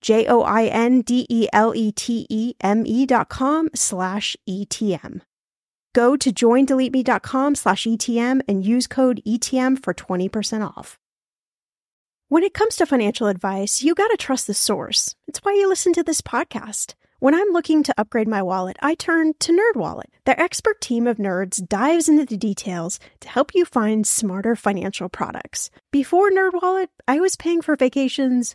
J O I N D E L E T E M E dot com slash ETM. Go to joindeleteme.com slash ETM and use code ETM for 20% off. When it comes to financial advice, you got to trust the source. It's why you listen to this podcast. When I'm looking to upgrade my wallet, I turn to NerdWallet. Their expert team of nerds dives into the details to help you find smarter financial products. Before NerdWallet, I was paying for vacations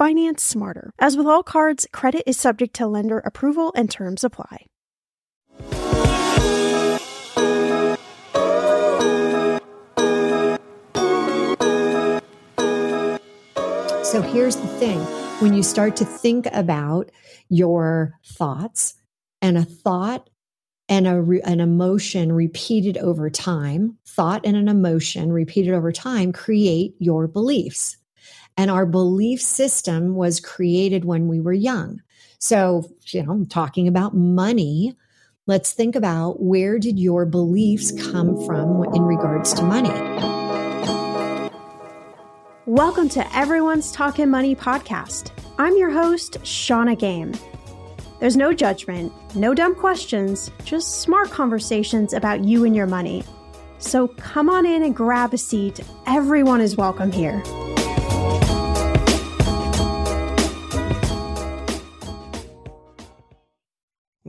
finance smarter. As with all cards, credit is subject to lender approval and terms apply. So here's the thing when you start to think about your thoughts and a thought and a re- an emotion repeated over time, thought and an emotion repeated over time create your beliefs. And our belief system was created when we were young. So, you know, talking about money. Let's think about where did your beliefs come from in regards to money? Welcome to Everyone's Talking Money podcast. I'm your host, Shannah Game. There's no judgment, no dumb questions, just smart conversations about you and your money. So come on in and grab a seat. Everyone is welcome here.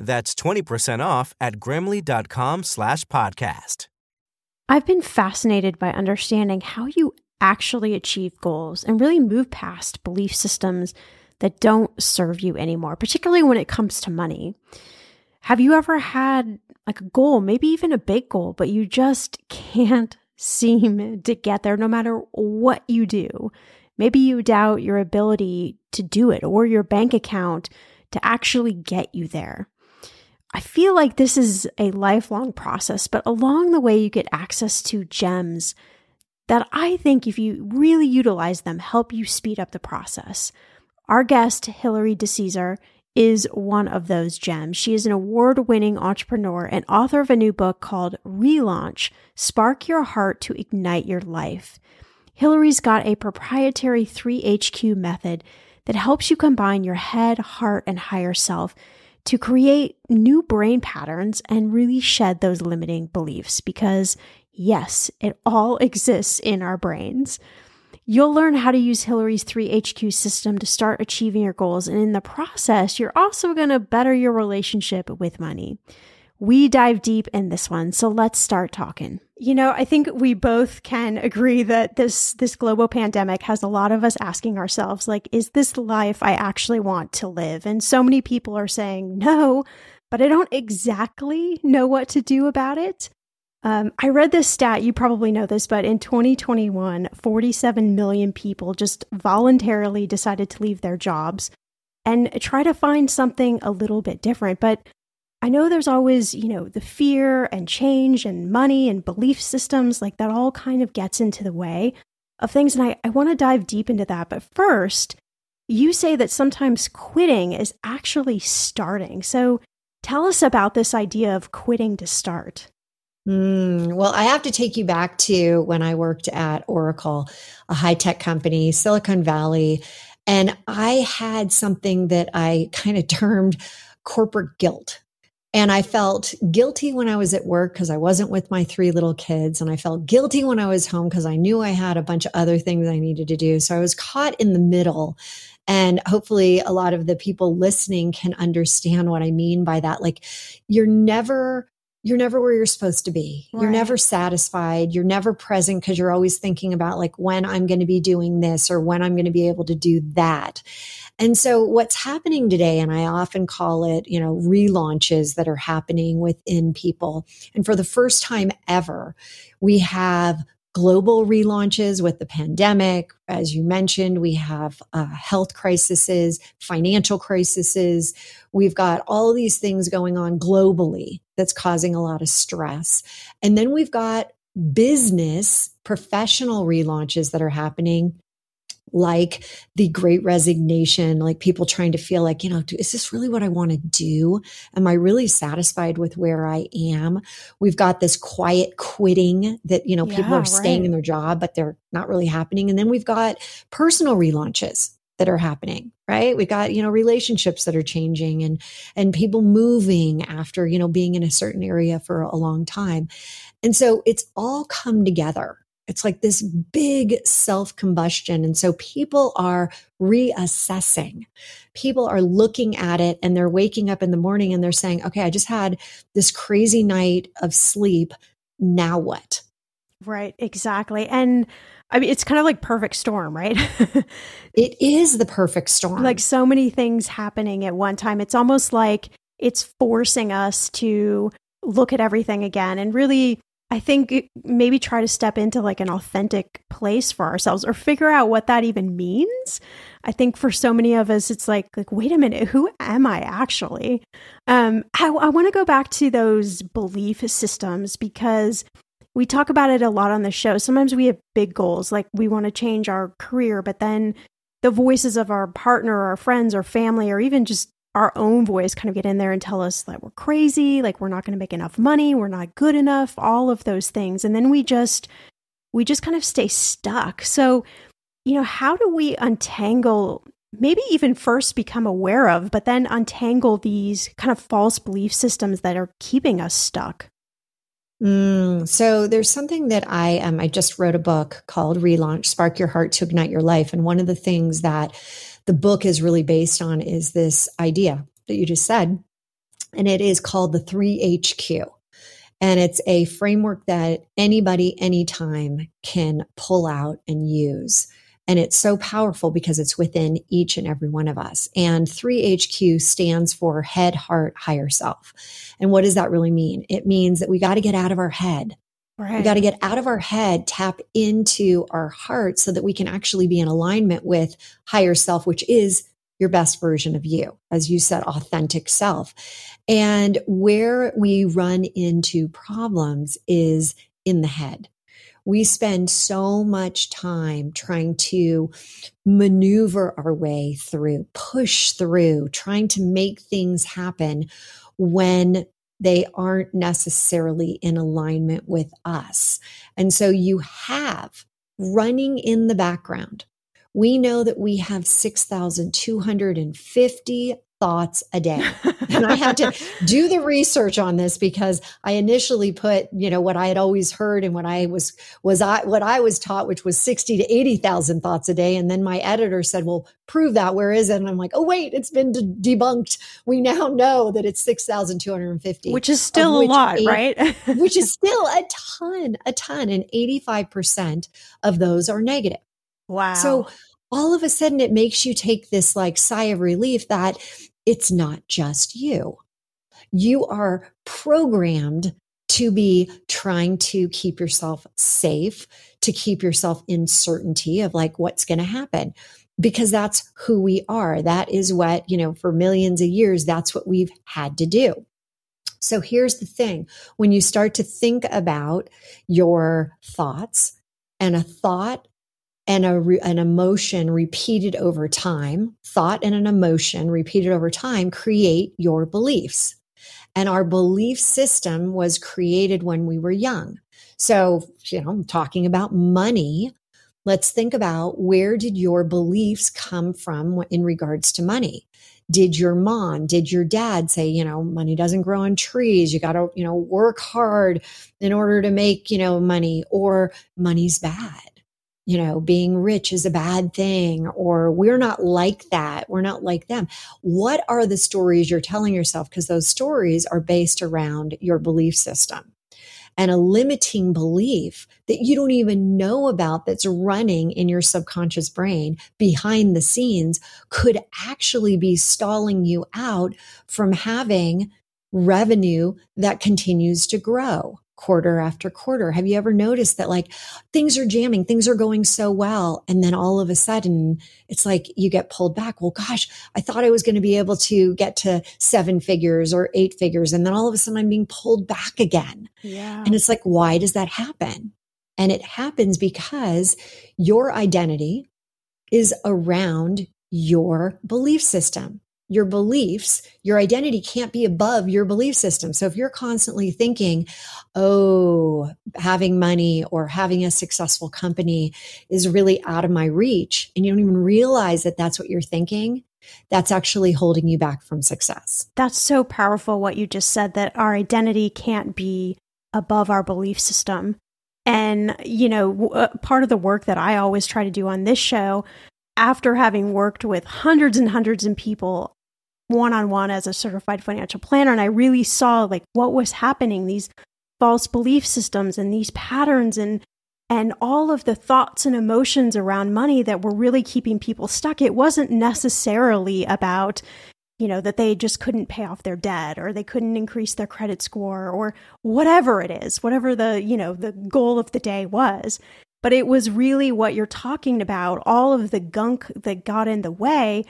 That's 20% off at grammarly.com slash podcast. I've been fascinated by understanding how you actually achieve goals and really move past belief systems that don't serve you anymore, particularly when it comes to money. Have you ever had like a goal, maybe even a big goal, but you just can't seem to get there no matter what you do? Maybe you doubt your ability to do it or your bank account to actually get you there. I feel like this is a lifelong process, but along the way, you get access to gems that I think, if you really utilize them, help you speed up the process. Our guest, Hilary DeCesare, is one of those gems. She is an award winning entrepreneur and author of a new book called Relaunch Spark Your Heart to Ignite Your Life. Hilary's got a proprietary 3HQ method that helps you combine your head, heart, and higher self to create new brain patterns and really shed those limiting beliefs because, yes, it all exists in our brains. You'll learn how to use Hilary's 3HQ system to start achieving your goals. And in the process, you're also going to better your relationship with money. We dive deep in this one, so let's start talking. You know, I think we both can agree that this this global pandemic has a lot of us asking ourselves like is this life I actually want to live? And so many people are saying no, but I don't exactly know what to do about it. Um, I read this stat, you probably know this, but in 2021, 47 million people just voluntarily decided to leave their jobs and try to find something a little bit different. But I know there's always, you know, the fear and change and money and belief systems, like that all kind of gets into the way of things. And I, I want to dive deep into that. But first, you say that sometimes quitting is actually starting. So tell us about this idea of quitting to start. Mm, well, I have to take you back to when I worked at Oracle, a high tech company, Silicon Valley. And I had something that I kind of termed corporate guilt. And I felt guilty when I was at work because I wasn't with my three little kids. And I felt guilty when I was home because I knew I had a bunch of other things I needed to do. So I was caught in the middle. And hopefully, a lot of the people listening can understand what I mean by that. Like, you're never you're never where you're supposed to be. Right. You're never satisfied. You're never present because you're always thinking about like when I'm going to be doing this or when I'm going to be able to do that. And so what's happening today, and I often call it, you know, relaunches that are happening within people. And for the first time ever, we have global relaunches with the pandemic. As you mentioned, we have uh, health crises, financial crises. We've got all these things going on globally that's causing a lot of stress. And then we've got business professional relaunches that are happening like the great resignation, like people trying to feel like, you know, is this really what I want to do? Am I really satisfied with where I am? We've got this quiet quitting that, you know, yeah, people are staying right. in their job, but they're not really happening. And then we've got personal relaunches that are happening right we've got you know relationships that are changing and and people moving after you know being in a certain area for a long time and so it's all come together it's like this big self combustion. And so people are reassessing. People are looking at it and they're waking up in the morning and they're saying, okay, I just had this crazy night of sleep. Now what? Right, exactly. And I mean, it's kind of like perfect storm, right? it is the perfect storm. Like so many things happening at one time. It's almost like it's forcing us to look at everything again and really I think maybe try to step into like an authentic place for ourselves or figure out what that even means. I think for so many of us, it's like, like, wait a minute, who am I actually? Um, I, I want to go back to those belief systems because we talk about it a lot on the show. Sometimes we have big goals, like we want to change our career, but then the voices of our partner, or our friends, or family, or even just our own voice kind of get in there and tell us that we're crazy, like we're not going to make enough money, we're not good enough, all of those things. And then we just we just kind of stay stuck. So, you know, how do we untangle maybe even first become aware of, but then untangle these kind of false belief systems that are keeping us stuck? Mm, so there's something that I um, I just wrote a book called Relaunch: Spark Your Heart to Ignite Your Life, and one of the things that the book is really based on is this idea that you just said. And it is called the 3HQ. And it's a framework that anybody, anytime can pull out and use. And it's so powerful because it's within each and every one of us. And 3HQ stands for head, heart, higher self. And what does that really mean? It means that we got to get out of our head. Right. We got to get out of our head, tap into our heart so that we can actually be in alignment with higher self, which is your best version of you, as you said, authentic self. And where we run into problems is in the head. We spend so much time trying to maneuver our way through, push through, trying to make things happen when they aren't necessarily in alignment with us. And so you have running in the background. We know that we have 6,250 thoughts a day. and I had to do the research on this because I initially put, you know, what I had always heard and what I was was I what I was taught which was 60 to 80,000 thoughts a day and then my editor said, "Well, prove that. Where is it?" And I'm like, "Oh wait, it's been de- debunked. We now know that it's 6,250." Which is still a lot, eight, right? which is still a ton, a ton and 85% of those are negative. Wow. So all of a sudden it makes you take this like sigh of relief that it's not just you. You are programmed to be trying to keep yourself safe, to keep yourself in certainty of like what's going to happen because that's who we are. That is what, you know, for millions of years, that's what we've had to do. So here's the thing when you start to think about your thoughts, and a thought and a re- an emotion repeated over time, thought and an emotion repeated over time create your beliefs. And our belief system was created when we were young. So, you know, talking about money. Let's think about where did your beliefs come from in regards to money? Did your mom, did your dad say, you know, money doesn't grow on trees. You got to, you know, work hard in order to make, you know, money or money's bad you know, being rich is a bad thing, or we're not like that. We're not like them. What are the stories you're telling yourself? Because those stories are based around your belief system and a limiting belief that you don't even know about that's running in your subconscious brain behind the scenes could actually be stalling you out from having revenue that continues to grow quarter after quarter. Have you ever noticed that like things are jamming, things are going so well. And then all of a sudden it's like you get pulled back. Well, gosh, I thought I was going to be able to get to seven figures or eight figures. And then all of a sudden I'm being pulled back again. Yeah. And it's like, why does that happen? And it happens because your identity is around your belief system your beliefs, your identity can't be above your belief system. So if you're constantly thinking, oh, having money or having a successful company is really out of my reach, and you don't even realize that that's what you're thinking, that's actually holding you back from success. That's so powerful what you just said that our identity can't be above our belief system. And, you know, uh, part of the work that I always try to do on this show after having worked with hundreds and hundreds of people one on one as a certified financial planner. And I really saw like what was happening, these false belief systems and these patterns and and all of the thoughts and emotions around money that were really keeping people stuck. It wasn't necessarily about, you know, that they just couldn't pay off their debt or they couldn't increase their credit score or whatever it is, whatever the, you know, the goal of the day was. But it was really what you're talking about, all of the gunk that got in the way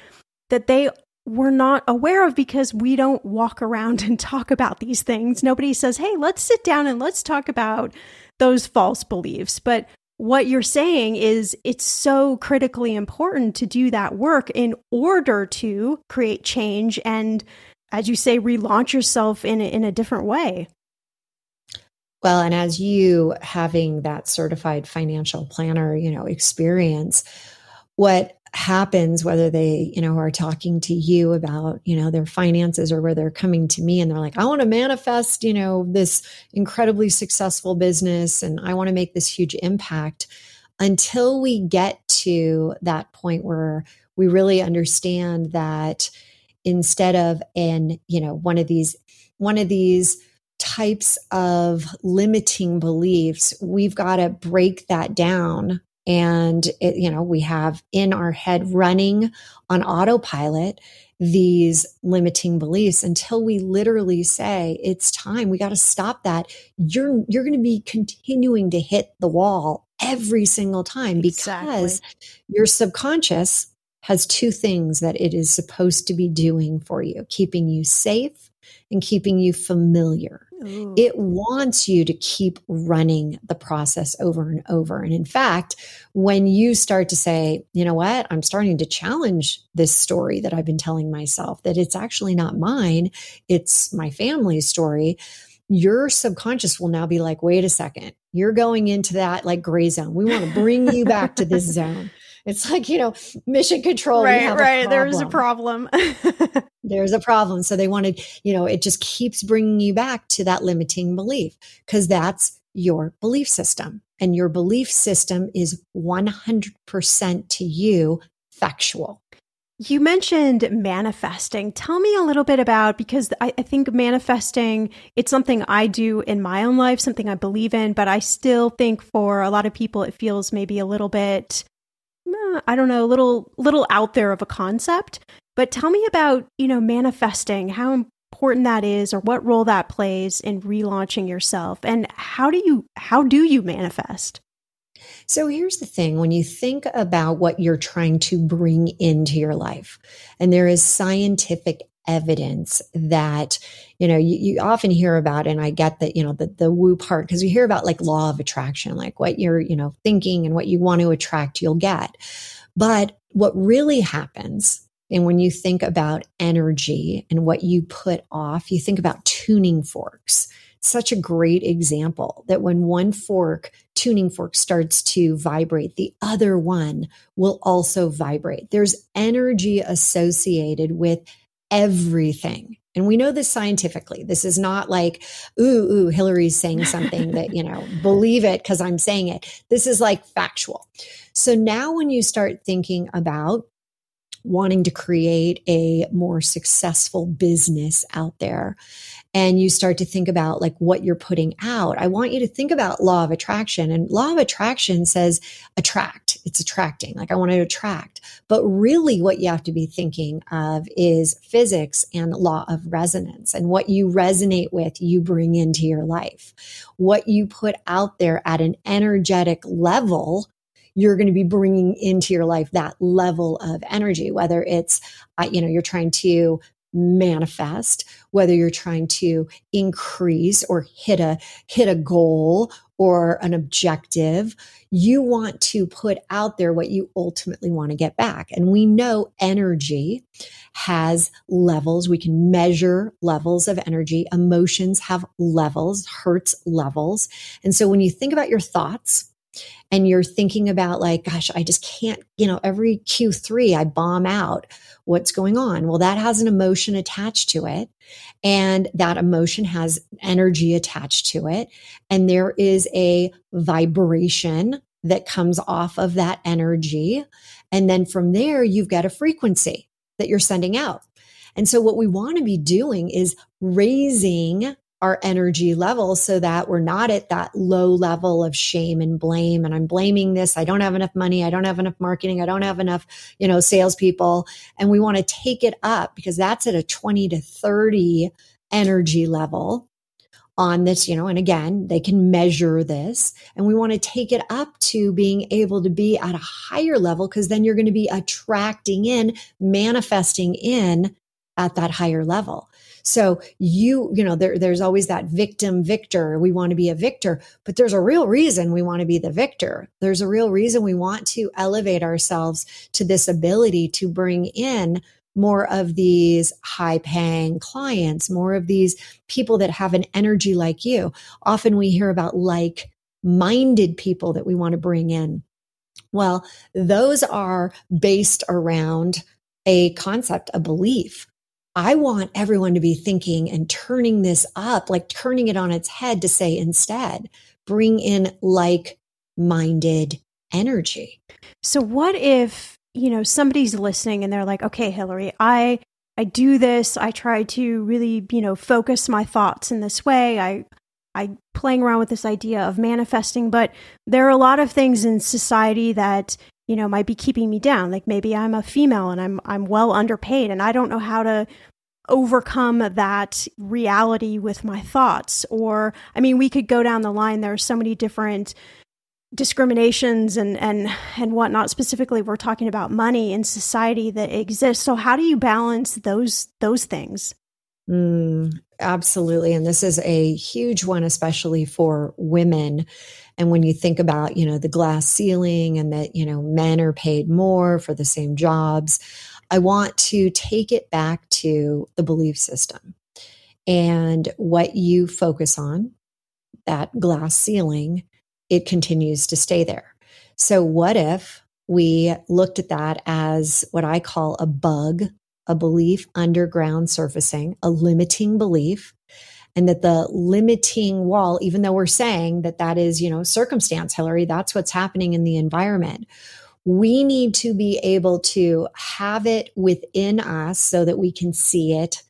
that they we're not aware of because we don't walk around and talk about these things. Nobody says, hey, let's sit down and let's talk about those false beliefs. But what you're saying is it's so critically important to do that work in order to create change and, as you say, relaunch yourself in a, in a different way. Well, and as you having that certified financial planner, you know, experience, what happens whether they you know are talking to you about you know their finances or where they're coming to me and they're like i want to manifest you know this incredibly successful business and i want to make this huge impact. Until we get to that point where we really understand that instead of in you know one of these one of these types of limiting beliefs we've got to break that down And, it, you know, we have in our head running on autopilot these limiting beliefs until we literally say it's time we got to stop that you're you're going to be continuing to hit the wall every single time because exactly. your subconscious has two things that it is supposed to be doing for you keeping you safe and keeping you familiar. Ooh. It wants you to keep running the process over and over. And in fact, when you start to say, you know what, I'm starting to challenge this story that I've been telling myself, that it's actually not mine, it's my family's story. Your subconscious will now be like, wait a second, you're going into that like gray zone. We want to bring you back to this zone. It's like, you know, mission control. Right, right. There's a problem. There's a problem. So they wanted, you know, it just keeps bringing you back to that limiting belief because that's your belief system. And your belief system is 100% to you factual. You mentioned manifesting. Tell me a little bit about because I, I, think manifesting it's something I do in my own life, something I believe in, but I still think for a lot of people it feels maybe a little bit I don't know, a little little out there of a concept. But tell me about, you know, manifesting, how important that is or what role that plays in relaunching yourself and how do you how do you manifest? So here's the thing when you think about what you're trying to bring into your life, and there is scientific evidence that you know you, you, often hear about and i get that you know the, the woo part because you hear about like law of attraction like what you're you know thinking and what you want to attract you'll get but what really happens and when you think about energy and what you put off you think about tuning forks such a great example that when one fork tuning fork starts to vibrate, the other one will also vibrate. There's energy associated with everything. And we know this scientifically. This is not like, ooh, ooh, Hilary's saying something that, you know, believe it because I'm saying it. This is like factual. So now when you start thinking about wanting to create a more successful business out there and you start to think about like what you're putting out, I want you to think about law of attraction. And law of attraction says attract. It's attracting. Like I want to attract. But really what you have to be thinking of is physics and law of resonance and what you resonate with, you bring into your life. What you put out there at an energetic level you're going to be bringing into your life that level of energy, whether it's, uh, you know, you're trying to manifest whether you're trying to increase or hit a hit a goal or an objective you want to put out there what you ultimately want to get back. And we know energy has levels. We can measure levels of energy. Emotions have levels hurts levels. And so when you think about your thoughts and you're thinking about like gosh i just can't you know every q3 i bomb out what's going on? Well that has an emotion attached to it and that emotion has energy attached to it and there is a vibration that comes off of that energy and then from there you've got a frequency that you're sending out. And so what we want to be doing is raising our energy level so that we're not at that low level of shame and blame. And I'm blaming this. I don't have enough money. I don't have enough marketing. I don't have enough, you know, salespeople. And we want to take it up because that's at a 20 to 30 energy level on this, you know, and again, they can measure this and we want to take it up to being able to be at a higher level because then you're going to be attracting in, manifesting in at that higher level. So you, you know, there, there's always that victim victor. We want to be a victor, but there's a real reason we want to be the victor. There's a real reason we want to elevate ourselves to this ability to bring in more of these high paying clients, more of these people that have an energy like you. Often we hear about like minded people that we want to bring in. Well, those are based around a concept, a belief. I want everyone to be thinking and turning this up, like turning it on its head to say instead, bring in like minded energy. So, what if, you know, somebody's listening and they're like, okay, Hilary, I. I do this. I try to really, you know, focus my thoughts in this way. I I playing around with this idea of manifesting, but there are a lot of things in society that you know might be keeping me down. Like maybe I'm a female and I'm I'm well underpaid and I don't know how to overcome that reality with my thoughts. Or I mean, we could go down the line. There are so many different discriminations and and and whatnot. Specifically, we're talking about money in society that exists. So how do you balance those those things? Mm, absolutely. And this is a huge one, especially for women. And when you think about, you know, the glass ceiling and that, you know, men are paid more for the same jobs, I want to take it back to the belief system and what you focus on, that glass ceiling, it continues to stay there. So, what if we looked at that as what I call a bug a belief underground surfacing, a limiting belief, and that the limiting wall, even though we're saying that that is, you know, circumstance, Hilary, that's what's happening in the environment. We need to be able to have it within us so that we can see it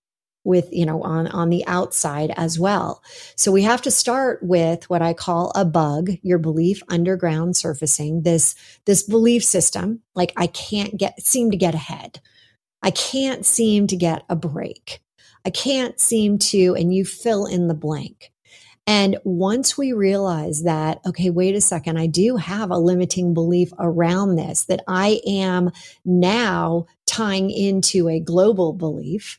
with you know on on the outside as well so we have to start with what i call a bug your belief underground surfacing this this belief system like i can't get seem to get ahead I can't seem to get a break. I can't seem to, and you fill in the blank. And once we realize that, okay, wait a second, I do have a limiting belief around this, that I am now tying into a global belief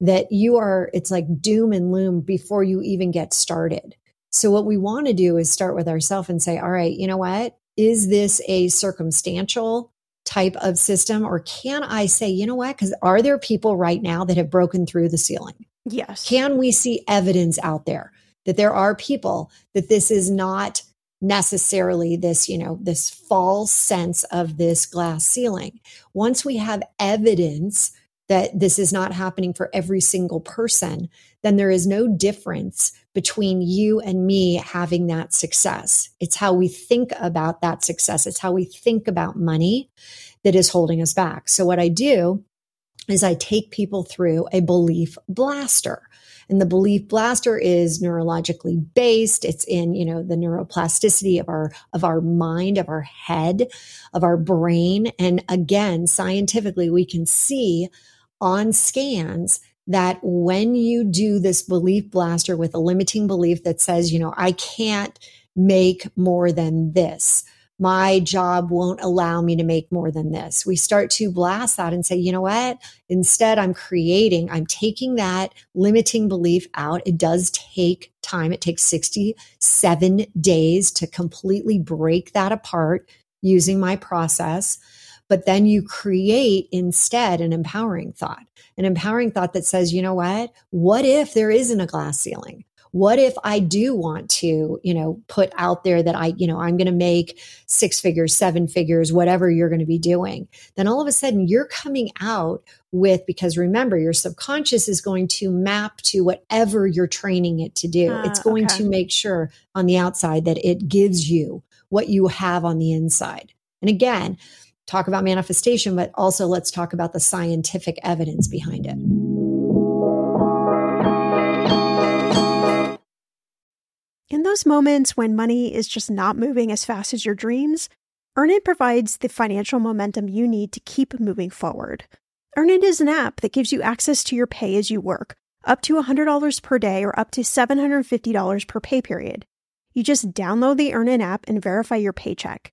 that you are, it's like doom and loom before you even get started. So, what we want to do is start with ourselves and say, all right, you know what? Is this a circumstantial type of system? Or can I say, you know what? Because are there people right now that have broken through the ceiling? Yes. Can we see evidence out there that there are people that this is not necessarily this, you know, this false sense of this glass ceiling? Once we have evidence that this is not happening for every single person, then there is no difference between you and me having that success. It's how we think about that success. It's how we think about money that is holding us back. So what I do is I take people through a belief blaster. And the belief blaster is neurologically based. It's in, you know, the neuroplasticity of our, of our mind, of our head, of our brain. And again, scientifically, we can see on scans that when you do this belief blaster with a limiting belief that says, you know, I can't make more than this. My job won't allow me to make more than this. We start to blast that and say, you know what? Instead, I'm creating, I'm taking that limiting belief out. It does take time. It takes 67 days to completely break that apart using my process but then you create instead an empowering thought, an empowering thought that says, you know what? What if there isn't a glass ceiling? What if I do want to, you know, put out there that I, you know, I'm going to make six figures, seven figures, whatever you're going to be doing? Then all of a sudden you're coming out with, because remember, your subconscious is going to map to whatever you're training it to do. Uh, it's going okay. to make sure on the outside that it gives you what you have on the inside. And again, talk about manifestation, but also let's talk about the scientific evidence behind it. In those moments when money is just not moving as fast as your dreams, Earnin provides the financial momentum you need to keep moving forward. Earnin is an app that gives you access to your pay as you work, up to $100 per day or up to $750 per pay period. You just download the Earnin app and verify your paycheck.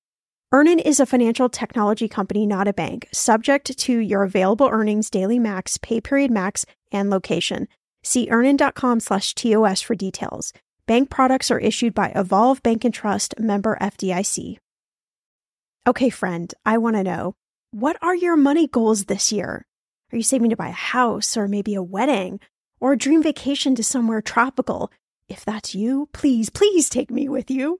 Earnin is a financial technology company, not a bank, subject to your available earnings, daily max, pay period max, and location. See earnin.com slash TOS for details. Bank products are issued by Evolve Bank and Trust member FDIC. Okay, friend, I want to know what are your money goals this year? Are you saving to buy a house or maybe a wedding or a dream vacation to somewhere tropical? If that's you, please, please take me with you.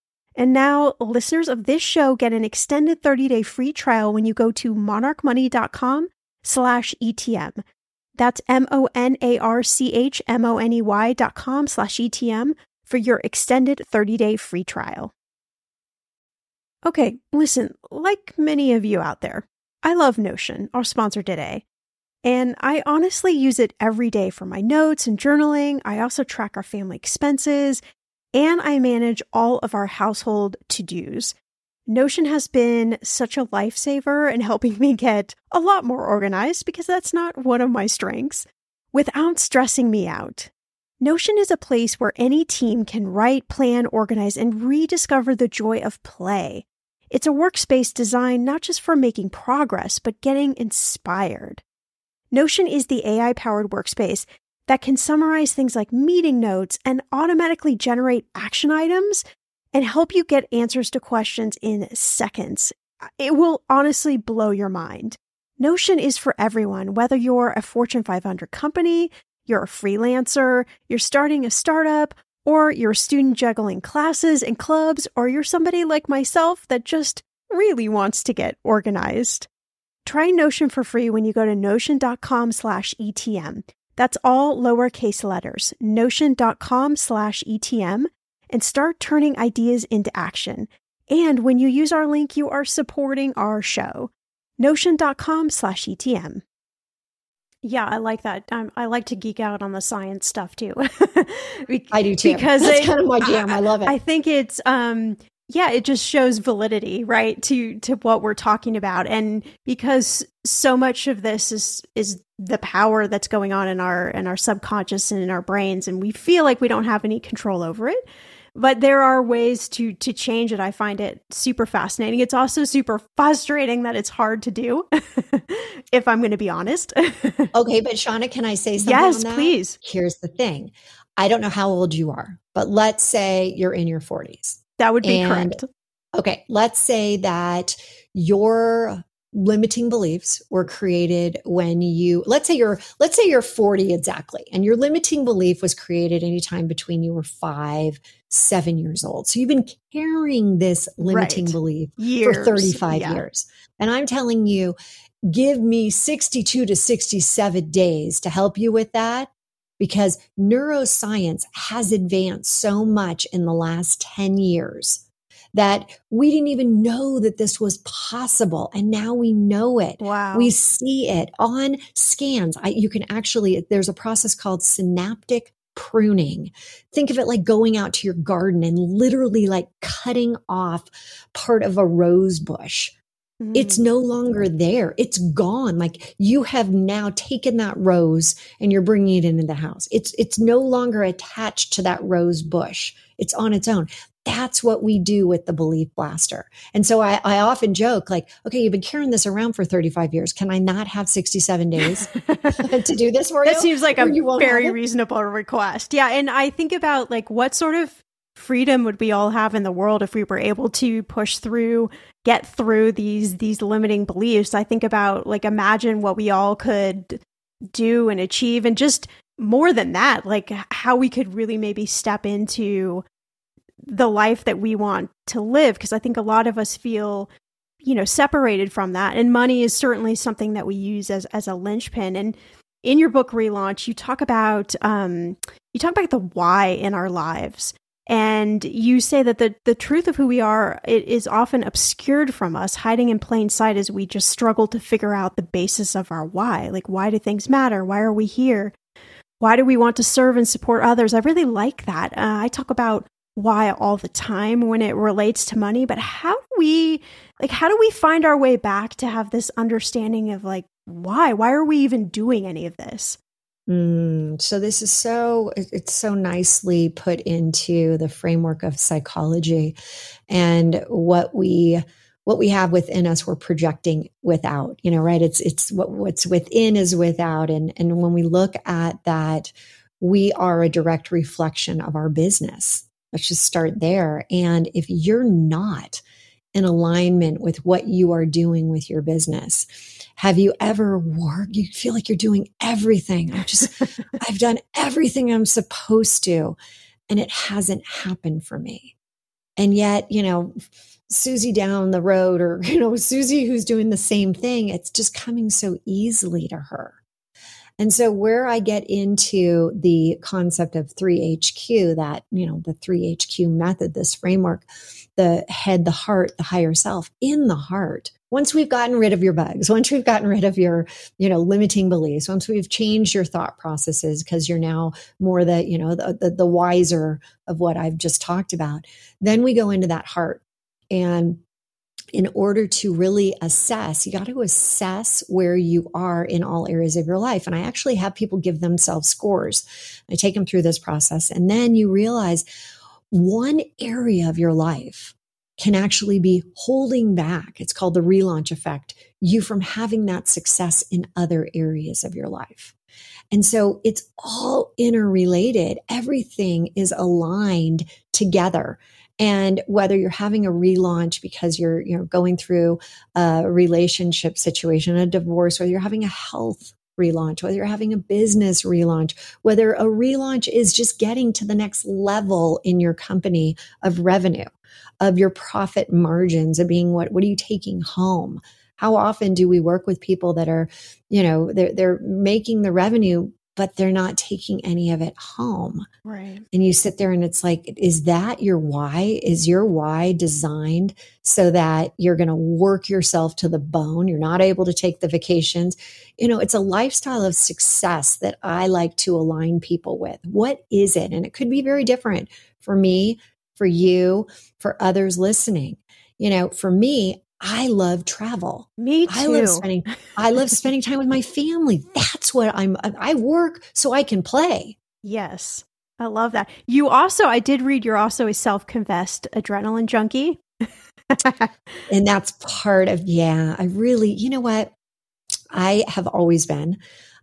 And now listeners of this show get an extended 30-day free trial when you go to monarchmoney.com slash ETM. That's M-O-N-A-R-C-H-M-O-N-E-Y dot com slash ETM for your extended 30-day free trial. Okay, listen, like many of you out there, I love Notion, our sponsor today. And I honestly use it every day for my notes and journaling. I also track our family expenses and I manage all of our household to dos. Notion has been such a lifesaver in helping me get a lot more organized because that's not one of my strengths without stressing me out. Notion is a place where any team can write, plan, organize, and rediscover the joy of play. It's a workspace designed not just for making progress, but getting inspired. Notion is the AI powered workspace that can summarize things like meeting notes and automatically generate action items and help you get answers to questions in seconds. It will honestly blow your mind. Notion is for everyone, whether you're a Fortune 500 company, you're a freelancer, you're starting a startup, or you're a student juggling classes and clubs, or you're somebody like myself that just really wants to get organized. Try Notion for free when you go to notion.com slash ETM. That's all lowercase letters, notion.com slash ETM, and start turning ideas into action. And when you use our link, you are supporting our show. Notion.com slash ETM. Yeah, I like that. Um, I like to geek out on the science stuff too. I do too. Because it's kind of my jam. I, I love it. I think it's um, yeah, it just shows validity, right, to to what we're talking about. And because so much of this is is the power that's going on in our in our subconscious and in our brains and we feel like we don't have any control over it. But there are ways to to change it. I find it super fascinating. It's also super frustrating that it's hard to do, if I'm going to be honest. okay, but Shannah can I say something? Yes, please. Here's the thing. I don't know how old you are, but let's say you're in your 40s that would be and, correct. Okay. Let's say that your limiting beliefs were created when you let's say you're let's say you're 40 exactly and your limiting belief was created anytime between you were 5 7 years old so you've been carrying this limiting right. belief years. for 35 yeah. years and i'm telling you give me 62 to 67 days to help you with that because neuroscience has advanced so much in the last 10 years that we didn't even know that this was possible. And now we know it. Wow. We see it on scans. I, you can actually, there's a process called synaptic pruning. Think of it like going out to your garden and literally like cutting off part of a rose bush Mm. It's no longer there. It's gone. Like you have now taken that rose and you're bringing it into the house. It's it's no longer attached to that rose bush. It's on its own. That's what we do with the belief blaster. And so I, I often joke like, okay, you've been carrying this around for 35 years. Can I not have 67 days to do this for you? That seems like a very reasonable request. Yeah. And I think about like what sort of freedom would we all have in the world if we were able to push through get through these these limiting beliefs? I think about like imagine what we all could do and achieve and just more than that like how we could really maybe step into the life that we want to live because i think a lot of us feel you know separated from that and money is certainly something that we use as as a linchpin and in your book relaunch you talk about um you talk about the why in our lives and you say that the, the truth of who we are it is often obscured from us, hiding in plain sight as we just struggle to figure out the basis of our why. Like, why do things matter? Why are we here? Why do we want to serve and support others? I really like that. Uh, I talk about why all the time when it relates to money, but how do we, like, how do we find our way back to have this understanding of, like, why? Why are we even doing any of this? Mm, so this is so it's so nicely put into the framework of psychology and what we what we have within us we're projecting without you know right? It's it's what what's within is without. And and when we look at that we are a direct reflection of our business. Let's just start there. And if you're not in alignment with what you are doing with your business have you ever worked? You feel like you're doing everything. I just, I've done everything I'm supposed to, and it hasn't happened for me. And yet, you know, Susie down the road, or, you know, Susie who's doing the same thing, it's just coming so easily to her. And so where I get into the concept of 3HQ, that, you know, the 3HQ method, this framework, the head, the heart, the higher self in the heart, once we've gotten rid of your bugs once we've gotten rid of your you know limiting beliefs once we've changed your thought processes because you're now more the you know the, the, the wiser of what i've just talked about then we go into that heart and in order to really assess, you got to assess where you are in all areas of your life. And I actually have people give themselves scores. I take them through this process. And then you realize one area of your life can actually be holding back. It's called the relaunch effect, you from having that success in other areas of your life. And so it's all interrelated. Everything is aligned together. And whether you're having a relaunch because you're, you know, going through a relationship situation, a divorce, whether you're having a health relaunch, whether you're having a business relaunch, whether a relaunch is just getting to the next level in your company of revenue of your profit margins of being what what are you taking home? How often do we work with people that are you know they're they're making the revenue but they're not taking any of it home? Right. And you sit there and it's like is that your why? Is your why designed so that you're going to work yourself to the bone? You're not able to take the vacations? You know it's a lifestyle of success that i like to align people with. What is it? And it could be very different for me for you, for others listening. You know, for me, I love travel. Me too. I love spending I love spending time with my family. That's what I'm I work so I can play. Yes. I love that. You also I did read you're also a self-confessed adrenaline junkie. and that's part of yeah, I really, you know what? I have always been.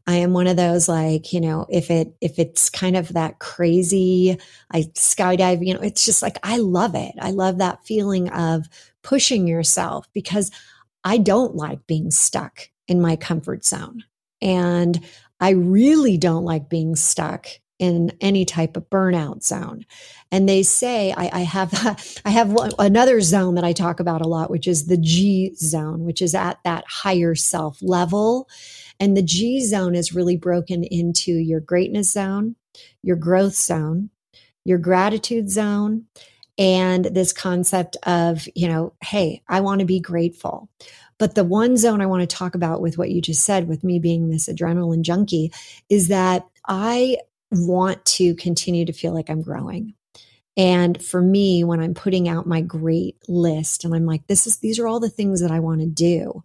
I am one of those like, you know, if it if it's kind of that crazy, I skydive, you know, it's just like I love it. I love that feeling of pushing yourself because I don't like being stuck in my comfort zone. And I really don't like being stuck in any type of burnout zone. And they say I, I have I have another zone that I talk about a lot, which is the G zone, which is at that higher self level. And the G zone is really broken into your greatness zone, your growth zone, your gratitude zone, and this concept of, you know, hey, I want to be grateful. But the one zone I want to talk about with what you just said, with me being this adrenaline junkie, is that I want to continue to feel like I'm growing. And for me, when I'm putting out my great list and I'm like, this is, these are all the things that I want to do.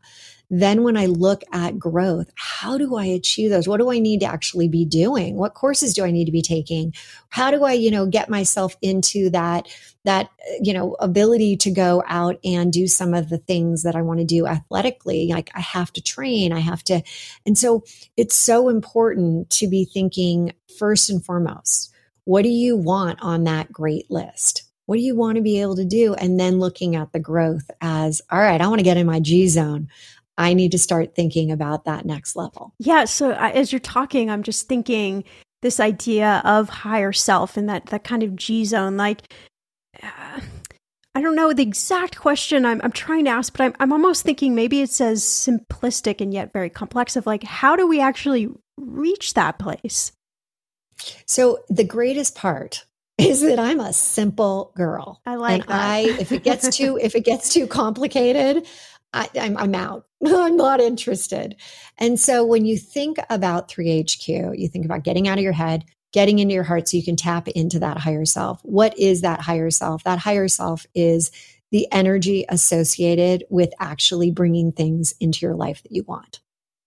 Then when I look at growth, how do I achieve those? What do I need to actually be doing? What courses do I need to be taking? How do I, you know, get myself into that, that, you know, ability to go out and do some of the things that I want to do athletically? Like I have to train, I have to. And so it's so important to be thinking first and foremost, what do you want on that great list? What do you want to be able to do? And then looking at the growth as, all right, I want to get in my G zone. I need to start thinking about that next level. Yeah. So I, as you're talking, I'm just thinking this idea of higher self and that, that kind of G zone. Like, uh, I don't know the exact question I'm, I'm trying to ask, but I'm, I'm almost thinking maybe it's as simplistic and yet very complex of like, how do we actually reach that place? So the greatest part is that I'm a simple girl. I like and that. I if it gets too if it gets too complicated, I, I'm, I'm out. I'm not interested. And so when you think about 3HQ, you think about getting out of your head, getting into your heart so you can tap into that higher self. What is that higher self? That higher self is the energy associated with actually bringing things into your life that you want,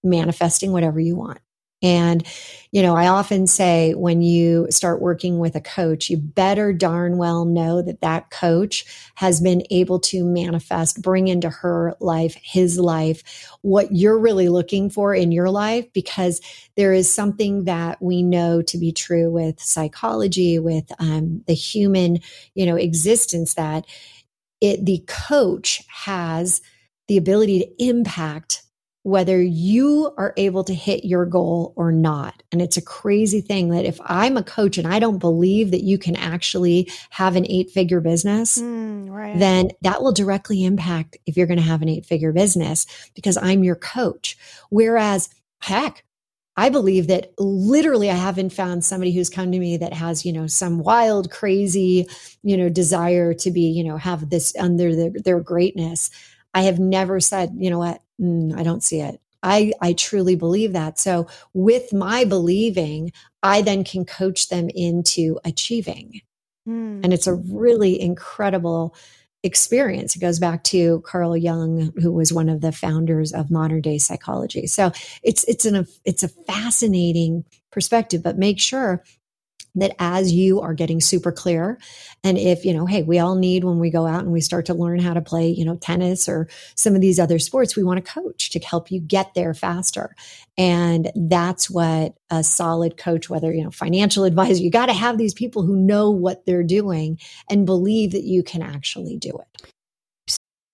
manifesting whatever you want. And, you know, I often say when you start working with a coach, you better darn well know that that coach has been able to manifest, bring into her life, his life, what you're really looking for in your life, because there is something that we know to be true with psychology, with um, the human, you know, existence that it, the coach has the ability to impact whether you are able to hit your goal or not. And it's a crazy thing that if I'm a coach and I don't believe that you can actually have an eight figure business, mm, right. then that will directly impact if you're going to have an eight figure business because I'm your coach. Whereas, heck, I believe that literally I haven't found somebody who's come to me that has, you know, some wild, crazy, you know, desire to be, you know, have this under their, their greatness. I have never said, you know what, mm, I don't see it. I, I truly believe that. So, with my believing, I then can coach them into achieving. Mm. And it's a really incredible experience. It goes back to Carl Jung, who was one of the founders of modern day psychology. So it's it's an it's a fascinating perspective, but make sure that as you are getting super clear and if you know hey we all need when we go out and we start to learn how to play you know tennis or some of these other sports we want a coach to help you get there faster. And that's what a solid coach whether you know financial advisor you got to have these people who know what they're doing and believe that you can actually do it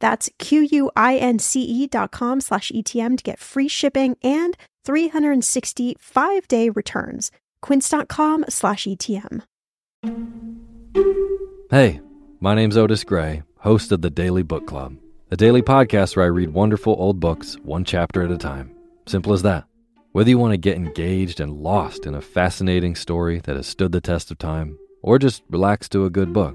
That's Q-U-I-N-C-E dot com slash ETM to get free shipping and 365 day returns. Quince.com slash ETM. Hey, my name's Otis Gray, host of the Daily Book Club, a daily podcast where I read wonderful old books one chapter at a time. Simple as that. Whether you want to get engaged and lost in a fascinating story that has stood the test of time, or just relax to a good book,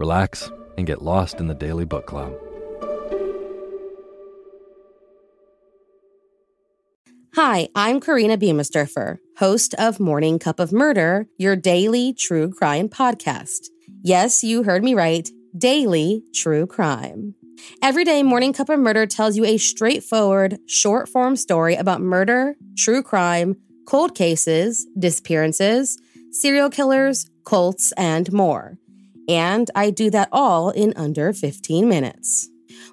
relax, and get lost in the Daily Book Club. Hi, I'm Karina Biemersdorfer, host of Morning Cup of Murder, your daily true crime podcast. Yes, you heard me right, daily true crime. Every day, Morning Cup of Murder tells you a straightforward, short form story about murder, true crime, cold cases, disappearances, serial killers, cults, and more. And I do that all in under 15 minutes.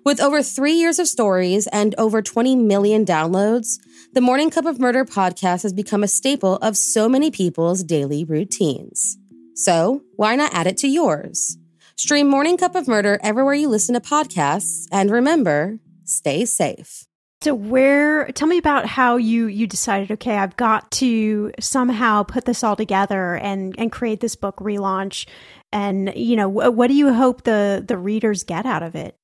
With over three years of stories and over 20 million downloads, the Morning Cup of Murder podcast has become a staple of so many people's daily routines. So, why not add it to yours? Stream Morning Cup of Murder everywhere you listen to podcasts, and remember, stay safe. So where tell me about how you you decided okay I've got to somehow put this all together and and create this book relaunch and you know what do you hope the the readers get out of it?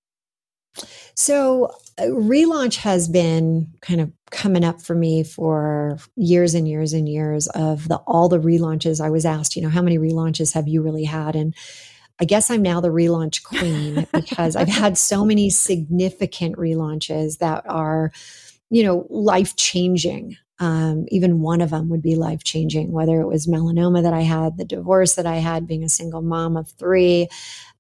So, uh, relaunch has been kind of coming up for me for years and years and years of the all the relaunches I was asked, you know, how many relaunches have you really had and I guess I'm now the relaunch queen because I've had so many significant relaunches that are, you know, life changing. Um, even one of them would be life changing, whether it was melanoma that I had, the divorce that I had, being a single mom of three,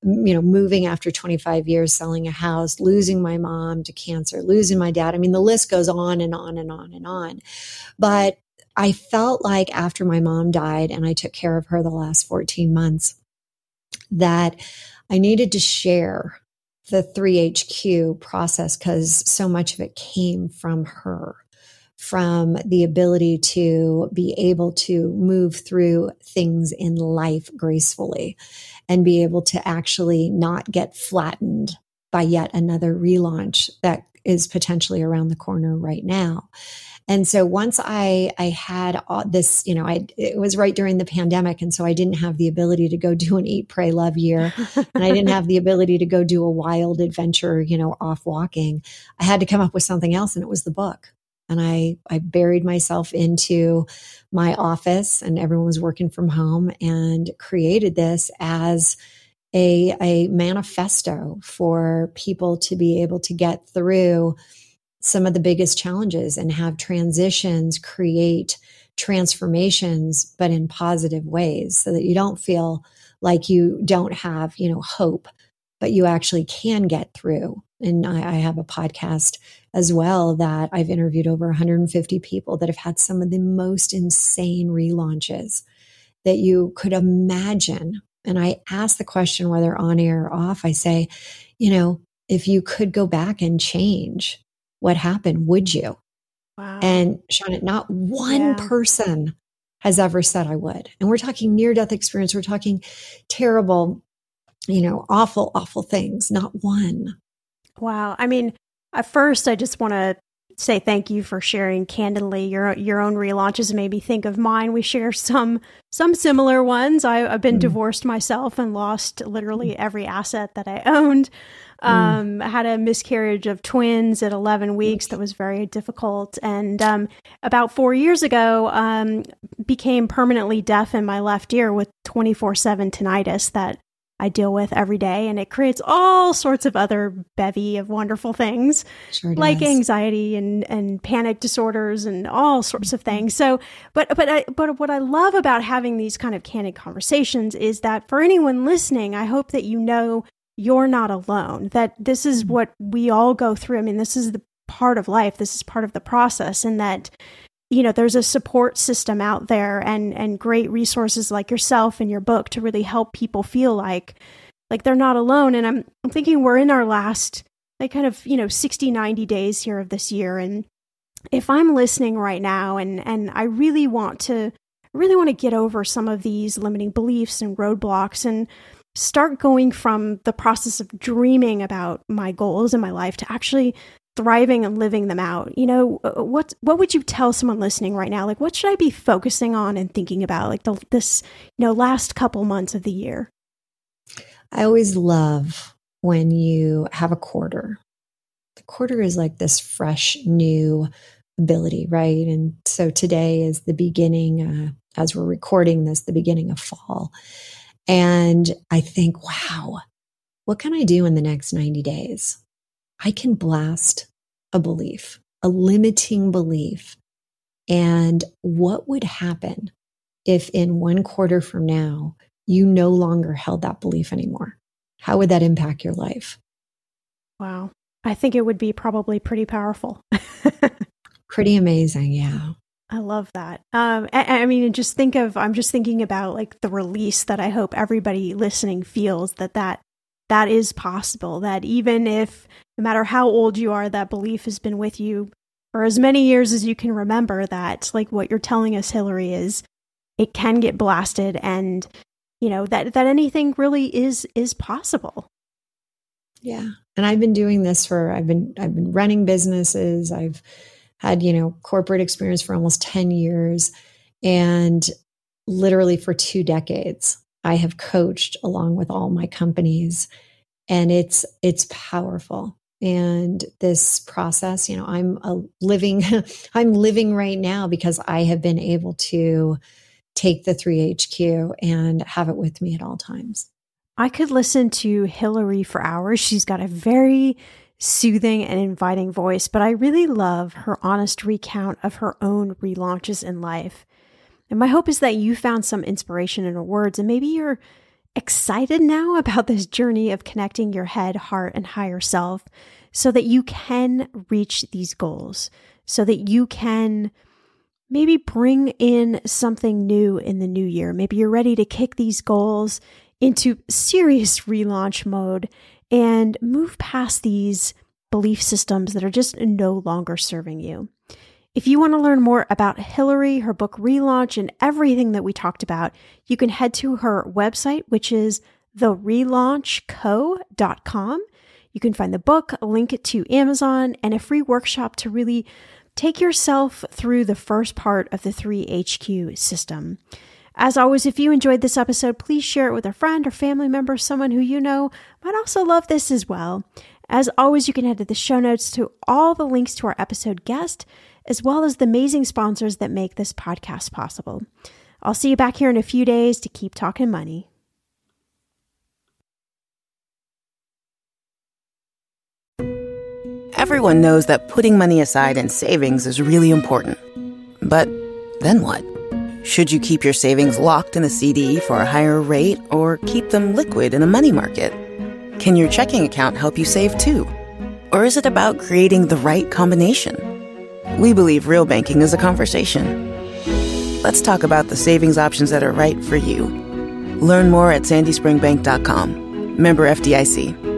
you know, moving after 25 years, selling a house, losing my mom to cancer, losing my dad. I mean, the list goes on and on and on and on. But I felt like after my mom died and I took care of her the last 14 months, that I needed to share the 3HQ process because so much of it came from her from the ability to be able to move through things in life gracefully and be able to actually not get flattened by yet another relaunch that is potentially around the corner right now. And so once I I had this, you know, I it was right during the pandemic, and so I didn't have the ability to go do an eat, pray, love year, and I didn't have the ability to go do a wild adventure, you know, off walking. I had to come up with something else, and it was the book. And I I buried myself into my office, and everyone was working from home, and created this as a, a manifesto for people to be able to get through some of the biggest challenges and have transitions create transformations, but in positive ways so that you don't feel like you don't have, you know, hope, but you actually can get through. And I, I have a podcast as well that I've interviewed over 150 people that have had some of the most insane relaunches that you could imagine. And I ask the question whether on air or off, I say, you know, if you could go back and change, what happened, would you? Wow. And Shannah, not one yeah. person has ever said I would. And we're talking near death experience. We're talking terrible, you know, awful, awful things. Not one. Wow. I mean, at first, I just want to say thank you for sharing candidly your your own relaunches made me think of mine we share some some similar ones I, have been mm. divorced myself and lost literally mm. every asset that i owned Mm. Um, mm. had a miscarriage of twins at 11 weeks that was very difficult. And um, about four years ago, um, became permanently deaf in my left ear with 24 7 tinnitus that I deal with every day. And it creates all sorts of other bevy of wonderful things sure like anxiety and, and panic disorders and all sorts of things. So, but, but, I, but what I love about having these kind of candid conversations is that for anyone listening, I hope that you know you're not alone, that this is mm-hmm. what we all go through. I mean, this is the part of life, this is part of the process, and that you know there's a support system out there and and great resources like yourself and your book to really help people feel like like they're not alone. And i'm i'm thinking we're in our last like kind of you know 60 90 days here of this year. And if i'm listening right now and and i really want to really want to get over some of these limiting beliefs and roadblocks and start going from the process of dreaming about my goals in my life to actually thriving and living them out. You know, uh, what what would you tell someone listening right now? Like, what should I be focusing on and thinking about? Like the this you know last couple months of the year. I always love when you have a quarter. The quarter is like this fresh new ability, right? And so today is the beginning, uh, as we're recording this, the beginning of fall. And I think, wow, what can I do in the next 90 days? I can blast a belief, a limiting belief. And what would happen if in one quarter from now, you no longer held that belief anymore? How would that impact your life? Wow. I think it would be probably pretty powerful. pretty amazing. Yeah. I love that. Um, I, I, mean, just think of, I'm just thinking about like the release that I hope everybody listening feels that that, that is possible. That even if, no matter how old you are, that belief has been with you for as many years as you can remember that, like what you're telling us, Hilary, is it can get blasted and, you know, that, that anything really is, is possible. Yeah. And I've been doing this for, I've been, I've been running businesses. I've, had, you know, corporate experience for almost 10 years. And literally for two decades, I have coached along with all my companies. And it's, it's powerful. And this process, you know, I'm a living, I'm living right now because I have been able to take the 3HQ and have it with me at all times. I could listen to Hilary for hours. She's got a very soothing and inviting voice, but I really love her honest recount of her own relaunches in life. And my hope is that you found some inspiration in her words, and maybe you're excited now about this journey of connecting your head, heart, and higher self so that you can reach these goals, so that you can maybe bring in something new in the new year. Maybe you're ready to kick these goals into serious relaunch mode and move past these belief systems that are just no longer serving you. If you want to learn more about Hilary, her book relaunch, and everything that we talked about, you can head to her website, which is therelaunchco.com. You can find the book, link to Amazon, and a free workshop to really take yourself through the first part of the 3HQ system. As always, if you enjoyed this episode, please share it with a friend or family member, someone who you know might also love this as well. As always, you can head to the show notes to all the links to our episode guest, as well as the amazing sponsors that make this podcast possible. I'll see you back here in a few days to keep talking money. Everyone knows that putting money aside in savings is really important. But then what? Should you keep your savings locked in a CD for a higher rate or keep them liquid in a money market? Can your checking account help you save too? Or is it about creating the right combination? We believe real banking is a conversation. Let's talk about the savings options that are right for you. Learn more at sandyspringbank.com. Member FDIC.